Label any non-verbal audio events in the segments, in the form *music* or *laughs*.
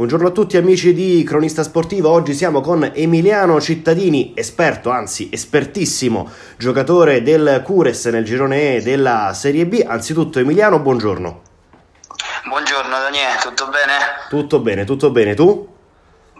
Buongiorno a tutti amici di Cronista Sportivo, oggi siamo con Emiliano Cittadini, esperto, anzi espertissimo giocatore del Cures nel girone E della Serie B. Anzitutto Emiliano, buongiorno. Buongiorno Daniele, tutto bene? Tutto bene, tutto bene, tu?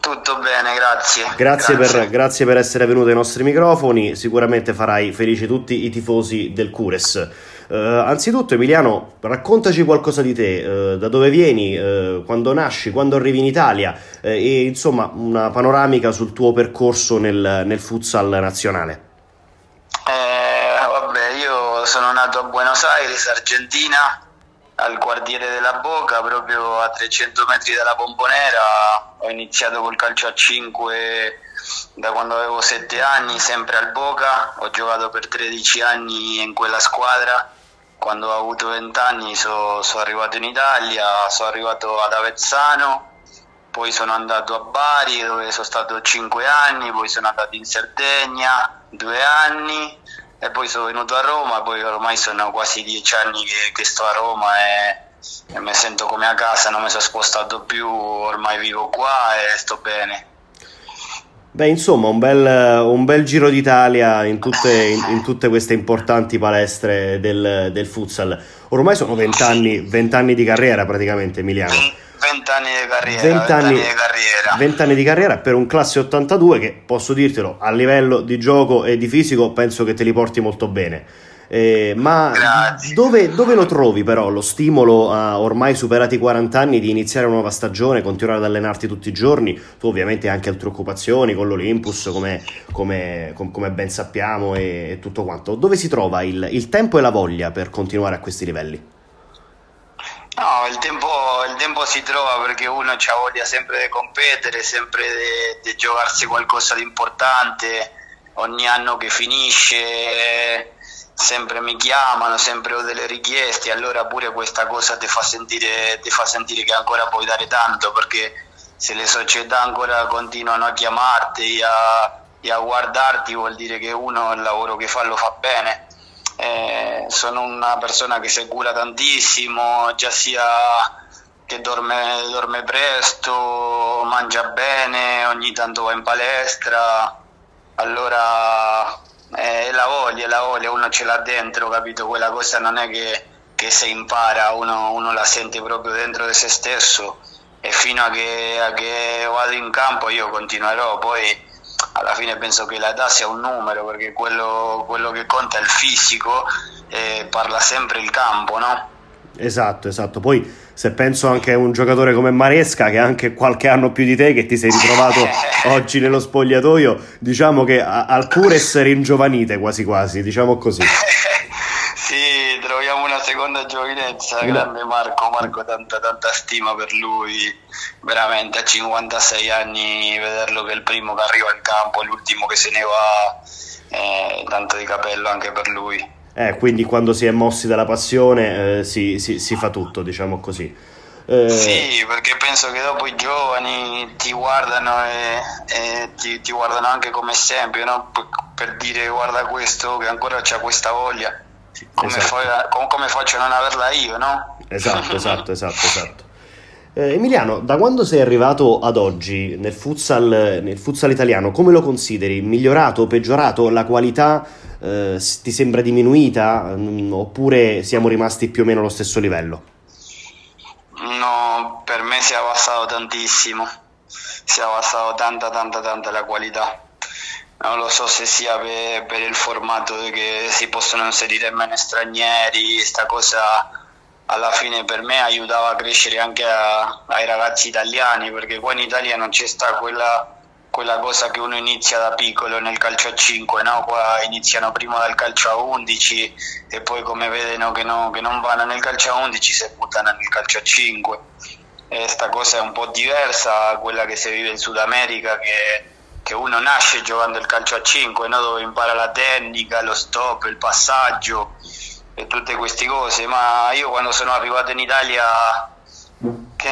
Tutto bene, grazie. Grazie, grazie. Per, grazie per essere venuto ai nostri microfoni, sicuramente farai felici tutti i tifosi del Cures. Uh, anzitutto Emiliano, raccontaci qualcosa di te, uh, da dove vieni, uh, quando nasci, quando arrivi in Italia e insomma una panoramica sul tuo percorso nel, nel futsal nazionale. Eh, vabbè, io sono nato a Buenos Aires, Argentina, al quartiere della Boca, proprio a 300 metri dalla Bombonera. Ho iniziato col calcio a 5 da quando avevo 7 anni, sempre al Boca. Ho giocato per 13 anni in quella squadra quando ho avuto 20 anni sono so arrivato in Italia, sono arrivato ad Avezzano, poi sono andato a Bari dove sono stato 5 anni, poi sono andato in Sardegna 2 anni e poi sono venuto a Roma, poi ormai sono quasi 10 anni che, che sto a Roma e, e mi sento come a casa, non mi sono spostato più, ormai vivo qua e sto bene. Beh, insomma, un bel, un bel giro d'Italia in tutte, in, in tutte, queste importanti palestre del, del futsal. Ormai sono vent'anni, vent'anni di carriera praticamente, Emiliano. 20 anni di carriera. 20 anni, di carriera. 20 anni di carriera per un classe 82 che posso dirtelo a livello di gioco e di fisico penso che te li porti molto bene. Eh, ma dove, dove, lo trovi però lo stimolo a ormai superati i 40 anni di iniziare una nuova stagione, continuare ad allenarti tutti i giorni? Tu ovviamente hai anche altre occupazioni con l'Olympus, come, come, come ben sappiamo e, e, tutto quanto. Dove si trova il, il, tempo e la voglia per continuare a questi livelli? No, il tempo, il tempo si trova perché uno ha voglia sempre di competere, sempre di giocarsi qualcosa di importante ogni anno che finisce sempre mi chiamano, sempre ho delle richieste, allora pure questa cosa ti fa sentire, ti fa sentire che ancora puoi dare tanto, perché se le società ancora continuano a chiamarti a, e a guardarti vuol dire che uno il lavoro che fa lo fa bene. Eh, sono una persona che si cura tantissimo, già sia che dorme, dorme presto, mangia bene, ogni tanto va in palestra, allora è la voglia, la voglia, uno ce l'ha dentro, capito? Quella cosa non è che, che si impara, uno, uno, la sente proprio dentro di se stesso e fino a che, a che vado in campo io continuerò, poi alla fine penso che l'età sia un numero perché quello, quello che conta è il fisico e parla sempre il campo, no? Esatto, esatto. Poi se penso anche a un giocatore come Maresca che ha anche qualche anno più di te che ti sei ritrovato oggi nello spogliatoio, diciamo che al Cures ringiovanite quasi quasi, diciamo così. *laughs* sì, troviamo una seconda giovinezza, grande Marco, Marco tanta tanta stima per lui, veramente a 56 anni vederlo che è il primo che arriva in campo, l'ultimo che se ne va, eh, tanto di capello anche per lui. Eh, quindi quando si è mossi dalla passione eh, si, si, si, fa tutto, diciamo così. Eh... Sì, perché penso che dopo i giovani ti guardano e, e ti, ti, guardano anche come esempio, no? per, per, dire guarda questo che ancora c'ha questa voglia, come, esatto. fa, come, faccio a non averla io, no? Esatto, *laughs* esatto, esatto, esatto. Eh, Emiliano, da quando sei arrivato ad oggi nel futsal, nel futsal italiano, come lo consideri? Migliorato, peggiorato? La qualità eh, ti sembra diminuita mh, oppure siamo rimasti più o meno allo stesso livello? No, per me si è abbassato tantissimo, si è abbassato tanta tanta tanta la qualità. Non lo so se sia per, per il formato che si possono inserire meno stranieri, questa cosa alla fine per me aiutava a crescere anche a, ai ragazzi italiani perché qua in Italia non c'è sta quella quella cosa che uno inizia da piccolo nel calcio a 5, no? qua iniziano prima dal calcio a 11 e poi come vedono che, no, che non vanno nel calcio a 11 si buttano nel calcio a 5. Questa cosa è un po' diversa da quella che si vive in Sud America che, che uno nasce giocando il calcio a 5, no? dove impara la tecnica, lo stop, il passaggio e tutte queste cose, ma io quando sono arrivato in Italia che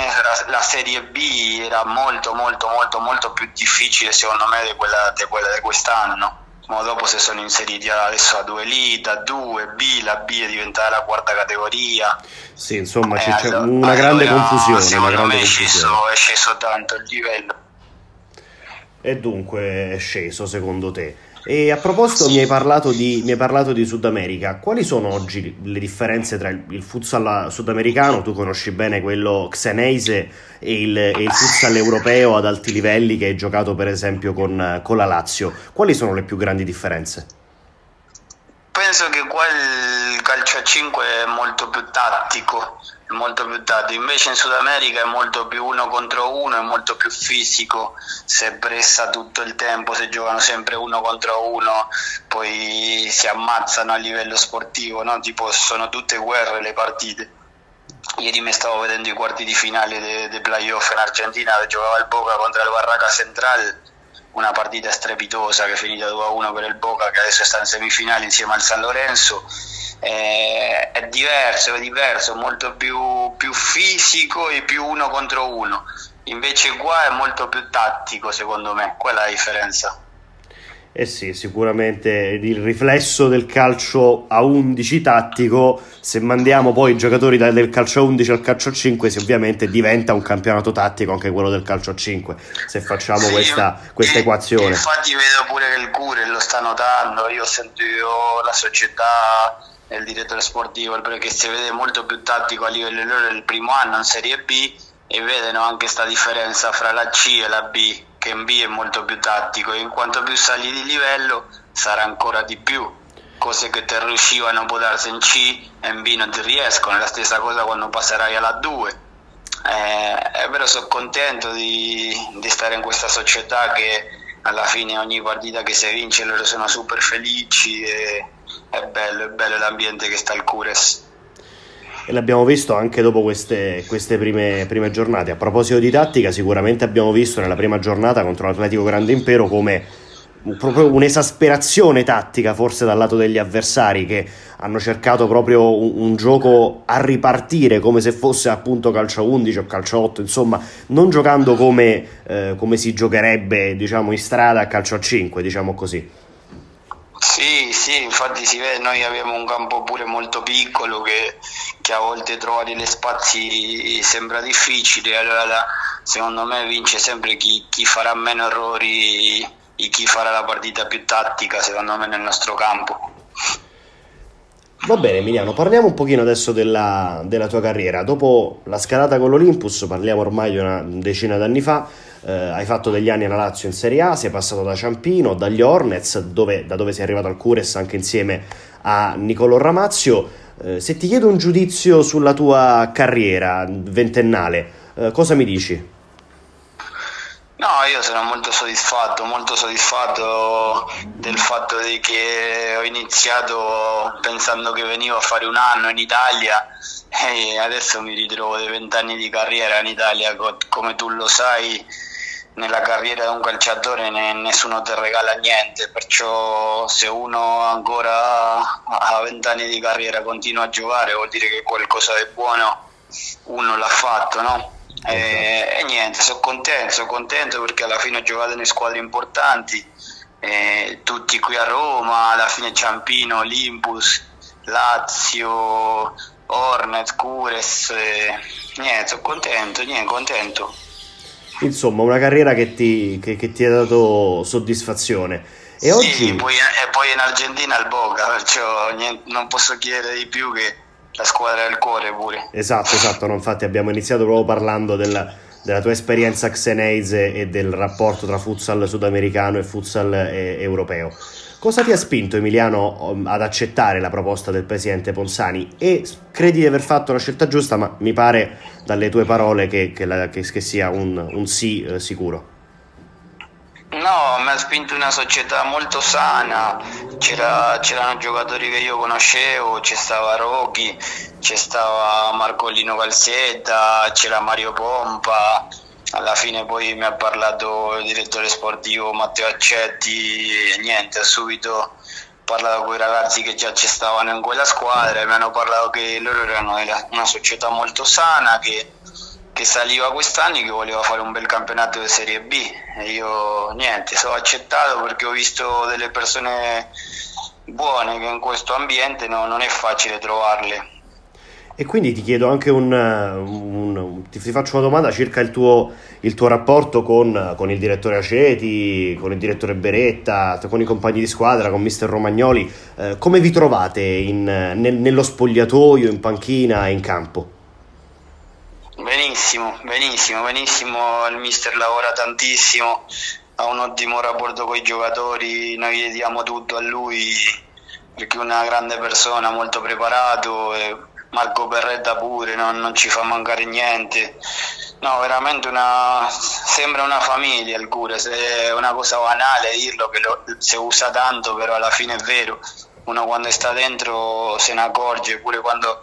la, Serie B era molto molto molto molto più difficile secondo me di quella di, quella di quest'anno ma dopo si sono inseriti adesso a due Elite, a due B, la B è diventata la quarta categoria. Sì, insomma eh, c'è, allora, una grande allora, confusione. Una grande me è, sceso, è sceso tanto il livello. E dunque è sceso secondo te? E a proposito, mi hai, parlato di, mi hai parlato di Sud America. Quali sono oggi le differenze tra il, il futsal sudamericano, tu conosci bene quello xenese, e il, e il, futsal europeo ad alti livelli che hai giocato per esempio con, con la Lazio? Quali sono le più grandi differenze? Penso che qua il calcio a 5 è molto più tattico molto più tardi. Invece in Sud America è molto più uno contro uno, è molto più fisico, si pressa tutto il tempo, si giocano sempre uno contro uno, poi si ammazzano a livello sportivo, no? tipo sono tutte guerre le partite. Ieri mi stavo vedendo i quarti di finale dei de playoff in Argentina dove giocava il Boca contro il Barraca Central, una partita strepitosa che è finita 2-1 per il Boca che adesso sta in semifinale insieme al San Lorenzo eh, è diverso, è diverso, molto più, più fisico e più uno contro uno. Invece qua è molto più tattico, secondo me, quella è la differenza. Eh sì, sicuramente il riflesso del calcio a 11 tattico, se mandiamo poi i giocatori del calcio a 11 al calcio a 5, si ovviamente diventa un campionato tattico anche quello del calcio a 5, se facciamo sì, questa, questa equazione. Infatti vedo pure che il Cure lo sta notando, io ho sentito la società il direttore sportivo, perché si vede molto più tattico a livello loro del primo anno in Serie B e vedono anche questa differenza fra la C e la B, che in B è molto più tattico e in quanto più sali di livello sarà ancora di più. Cose che ti riuscivano a darsi in C e in B non ti riescono, è la stessa cosa quando passerai alla 2. Eh, però sono contento di, di stare in questa società che alla fine ogni partita che si vince loro sono super felici e è bello, è bello l'ambiente che sta al Cures. E l'abbiamo visto anche dopo queste, queste prime, prime, giornate. A proposito di tattica, sicuramente abbiamo visto nella prima giornata contro l'Atletico Grande Impero come proprio un'esasperazione tattica forse dal lato degli avversari che hanno cercato proprio un, un, gioco a ripartire come se fosse appunto calcio 11 o calcio 8 insomma non giocando come, eh, come si giocherebbe diciamo in strada a calcio a 5 diciamo così sì, sì, infatti si vede, noi abbiamo un campo pure molto piccolo che, che a volte trovare gli spazi sembra difficile, allora secondo me vince sempre chi, chi farà meno errori e chi farà la partita più tattica, secondo me, nel nostro campo. Va bene Emiliano, parliamo un pochino adesso della, della tua carriera. Dopo la scalata con l'Olympus, parliamo ormai di una decina d'anni fa, eh, hai fatto degli anni alla Lazio in Serie A, sei passato da Ciampino, dagli Hornets, dove, da dove sei arrivato al Cures anche insieme a Nicolò Ramazio. Eh, se ti chiedo un giudizio sulla tua carriera ventennale, eh, cosa mi dici? No, io sono molto soddisfatto, molto soddisfatto del fatto che ho iniziato pensando che venivo a fare un anno in Italia e adesso mi ritrovo dei vent'anni di carriera in Italia, come tu lo sai, nella carriera di un calciatore nessuno ti regala niente, perciò se uno ancora a vent'anni di carriera continua a giocare vuol dire che qualcosa di buono uno l'ha fatto, no? E, esatto. e, niente, sono contento, sono contento perché alla fine ho giocato in squadre importanti, eh, tutti qui a Roma, alla fine Ciampino, Olympus, Lazio, Hornet, Cures, eh, niente, sono contento, niente, contento. Insomma, una carriera che ti, che, che ti ha dato soddisfazione. E sì, oggi... poi, e poi in Argentina al Boca, perciò niente, non posso chiedere di più che la squadra del cuore pure. Esatto, esatto, no, infatti abbiamo iniziato proprio parlando della, della tua esperienza xenese e del rapporto tra futsal sudamericano e futsal eh, europeo. Cosa ti ha spinto Emiliano um, ad accettare la proposta del presidente Ponsani e credi di aver fatto una scelta giusta, ma mi pare dalle tue parole che, che, la, che, che sia un, un sì eh, sicuro. No, mi ha spinto una società molto sana, C'era, c'erano giocatori che io conoscevo, c'è stava Rocchi, c'è stava Marcolino Calzetta, c'era Mario Pompa, alla fine poi mi ha parlato il direttore sportivo Matteo Accetti e niente, subito parlato con i ragazzi che già ci stavano in quella squadra e mi hanno parlato che loro erano una società molto sana, che che saliva quest'anno e che voleva fare un bel campionato di Serie B e io niente, sono accettato perché ho visto delle persone buone che in questo ambiente no, non è facile trovarle. E quindi ti chiedo anche un, un ti, faccio una domanda circa il tuo, il tuo rapporto con, con, il direttore Aceti, con il direttore Beretta, con i compagni di squadra, con mister Romagnoli. Eh, come vi trovate in, nel, nello spogliatoio, in panchina e in campo? Benissimo, benissimo, benissimo. Il mister lavora tantissimo, ha un ottimo rapporto con i giocatori, noi chiediamo tutto a lui perché è una grande persona, molto preparato. Marco Berretta pure, non, non, ci fa mancare niente. No, veramente una, sembra una famiglia il cure, se è una cosa banale dirlo che lo, si usa tanto, però alla fine è vero. Uno quando sta dentro se ne accorge, pure quando,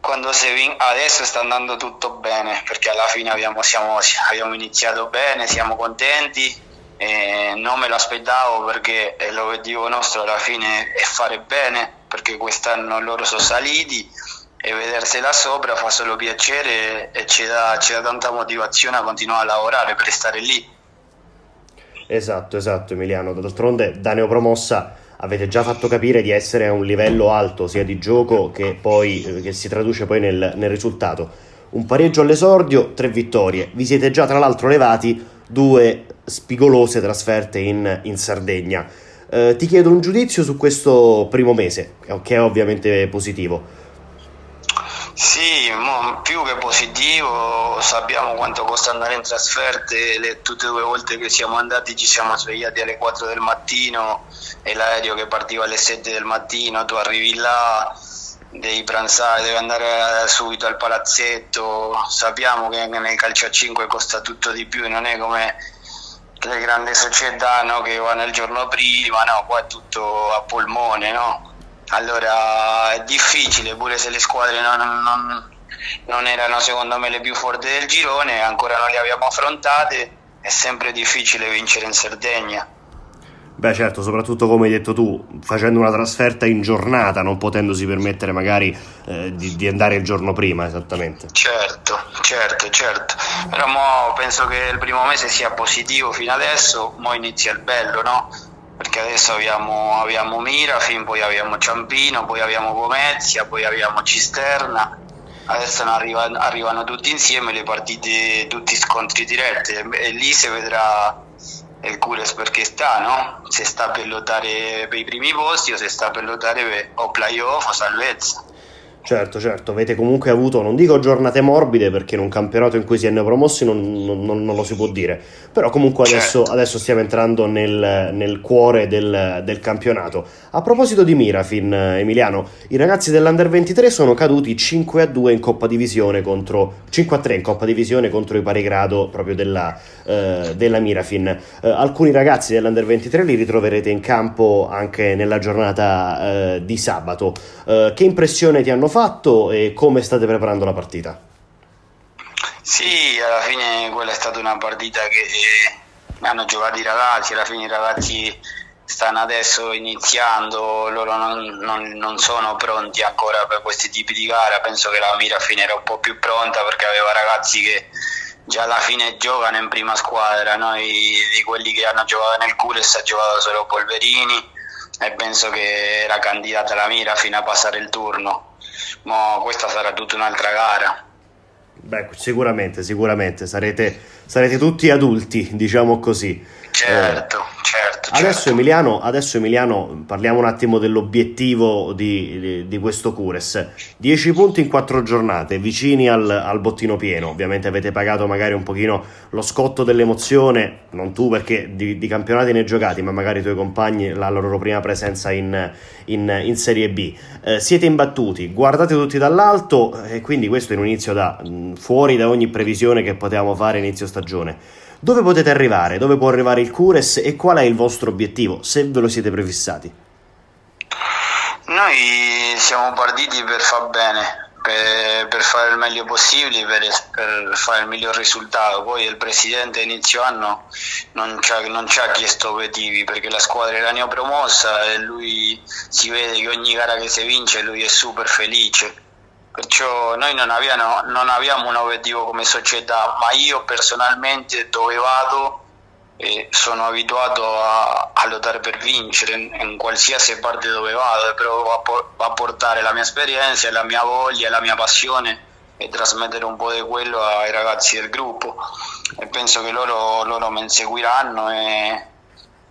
quando si vin- adesso sta andando tutto bene, perché alla fine abbiamo, siamo, abbiamo iniziato bene, siamo contenti. E non me lo aspettavo perché l'obiettivo nostro alla fine è fare bene perché quest'anno loro sono saliti e vedersela sopra fa solo piacere e ci dà, ci dà tanta motivazione a continuare a lavorare per stare lì. Esatto, esatto Emiliano, d'altronde da neopromossa avete già fatto capire di essere a un livello alto sia di gioco che poi eh, che si traduce poi nel, nel risultato. Un pareggio all'esordio, tre vittorie. Vi siete già tra l'altro levati due spigolose trasferte in, in Sardegna. Eh, ti chiedo un giudizio su questo primo mese, che è ovviamente positivo. Sì, più che positivo, sappiamo quanto costa andare in trasferte, le, tutte e due volte che siamo andati ci siamo svegliati alle 4 del mattino e l'aereo che partiva alle 7 del mattino, tu arrivi là, devi pranzare, devi andare subito al palazzetto, sappiamo che nel calcio a 5 costa tutto di più, non è come le grandi società no, che vanno il giorno prima, no, qua è tutto a polmone, no? Allora è difficile, pure se le squadre non, non, non erano secondo me le più forti del girone, ancora non le abbiamo affrontate, è sempre difficile vincere in Sardegna. Beh certo, soprattutto come hai detto tu, facendo una trasferta in giornata, non potendosi permettere magari eh, di, di, andare il giorno prima, esattamente. Certo, certo, certo. Però penso che il primo mese sia positivo fino adesso, mo inizia il bello, no? Perché adesso abbiamo, abbiamo Mirafin, poi abbiamo Ciampino, poi abbiamo Gomezia, poi abbiamo Cisterna. Adesso arrivano, arrivano tutti insieme le partite, tutti scontri diretti e lì si vedrà il Cures perché sta, no? Se sta per lottare per i primi posti o se sta per lottare per o playoff o salvezza. Certo, certo, avete comunque avuto, non dico giornate morbide perché in un campionato in cui si è neopromossi non, non, non, lo si può dire, però comunque adesso, certo. adesso stiamo entrando nel, nel cuore del, del, campionato. A proposito di Mirafin, Emiliano, i ragazzi dell'Under 23 sono caduti 5 a 2 in Coppa Divisione contro 5 a 3 in Coppa Divisione contro i pari grado proprio della, eh, della Mirafin. Eh, alcuni ragazzi dell'Under 23 li ritroverete in campo anche nella giornata eh, di sabato. Eh, che impressione ti hanno fatto e come state preparando la partita? Sì, alla fine quella è stata una partita che hanno giocato i ragazzi, alla fine i ragazzi stanno adesso iniziando, loro non, non, non, sono pronti ancora per questi tipi di gara, penso che la Mira finirà un po' più pronta perché aveva ragazzi che già alla fine giocano in prima squadra, noi di quelli che hanno giocato nel Cures ha giocato solo Polverini e penso che era candidata la Mira fino a passare il turno. Ma questa sarà tutta un'altra gara. Beh, sicuramente, sicuramente sarete, sarete tutti adulti, diciamo così. Certo, eh, certo. Adesso, certo. Emiliano, adesso Emiliano, parliamo un attimo dell'obiettivo di, di, di, questo Cures. 10 punti in 4 giornate, vicini al, al, bottino pieno. Ovviamente avete pagato magari un pochino lo scotto dell'emozione, non tu perché di, di campionati ne hai giocati, ma magari i tuoi compagni, la loro prima presenza in, in, in Serie B. Eh, siete imbattuti, guardate tutti dall'alto e quindi questo è un inizio da fuori da ogni previsione che potevamo fare inizio stagione. Dove potete arrivare? Dove può arrivare il Cures e qual è il vostro obiettivo, se ve lo siete prefissati? Noi siamo partiti per far bene, per, per fare il meglio possibile, per, per, fare il miglior risultato. Poi il presidente inizio anno non ci, ha, non ci ha chiesto obiettivi perché la squadra era neopromossa e lui si vede che ogni gara che si vince lui è super felice perciò noi non abbiamo, non abbiamo un obiettivo come società, ma io personalmente dove vado eh, sono abituato a, a, lottare per vincere in, in, qualsiasi parte dove vado, provo a, a portare la mia esperienza, la mia voglia, la mia passione e trasmettere un po' di quello ai ragazzi del gruppo. E penso che loro, loro mi seguiranno e,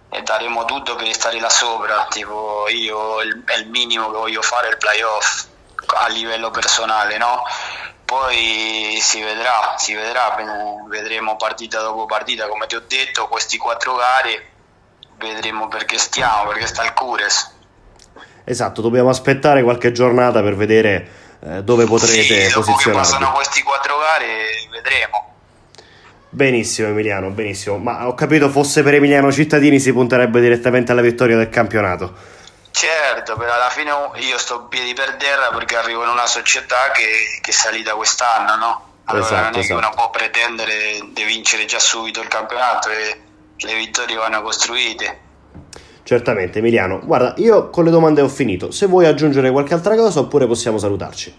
e, daremo tutto per stare là sopra tipo io il, il minimo che voglio fare è il playoff a livello personale no? poi si vedrà, si vedrà vedremo partita dopo partita come ti ho detto questi quattro gare vedremo perché stiamo perché sta il Cures esatto dobbiamo aspettare qualche giornata per vedere eh, dove potrete sì, posizionarvi. passano questi quattro gare vedremo. Benissimo Emiliano, benissimo. Ma ho capito fosse per Emiliano Cittadini si punterebbe direttamente alla vittoria del campionato. Certo, però alla fine io sto piedi per terra perché arrivo in una società che, che è salita quest'anno, no? Allora esatto, non è esatto. che uno può pretendere di vincere già subito il campionato e le vittorie vanno costruite. Certamente, Emiliano. Guarda, io con le domande ho finito. Se vuoi aggiungere qualche altra cosa oppure possiamo salutarci.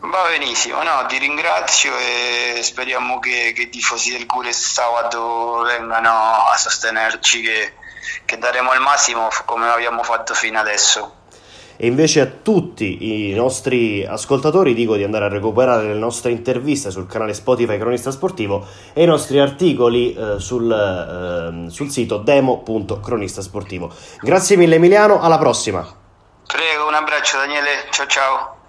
Va benissimo, no, ti ringrazio e speriamo che, che i tifosi del Cure sabato vengano a sostenerci, che, che daremo il massimo come abbiamo fatto fino adesso. E invece a tutti i nostri ascoltatori dico di andare a recuperare le nostre interviste sul canale Spotify Cronista Sportivo e i nostri articoli eh, sul, eh, sul sito demo.cronistasportivo. Grazie mille Emiliano, alla prossima. Prego, un abbraccio Daniele, ciao ciao.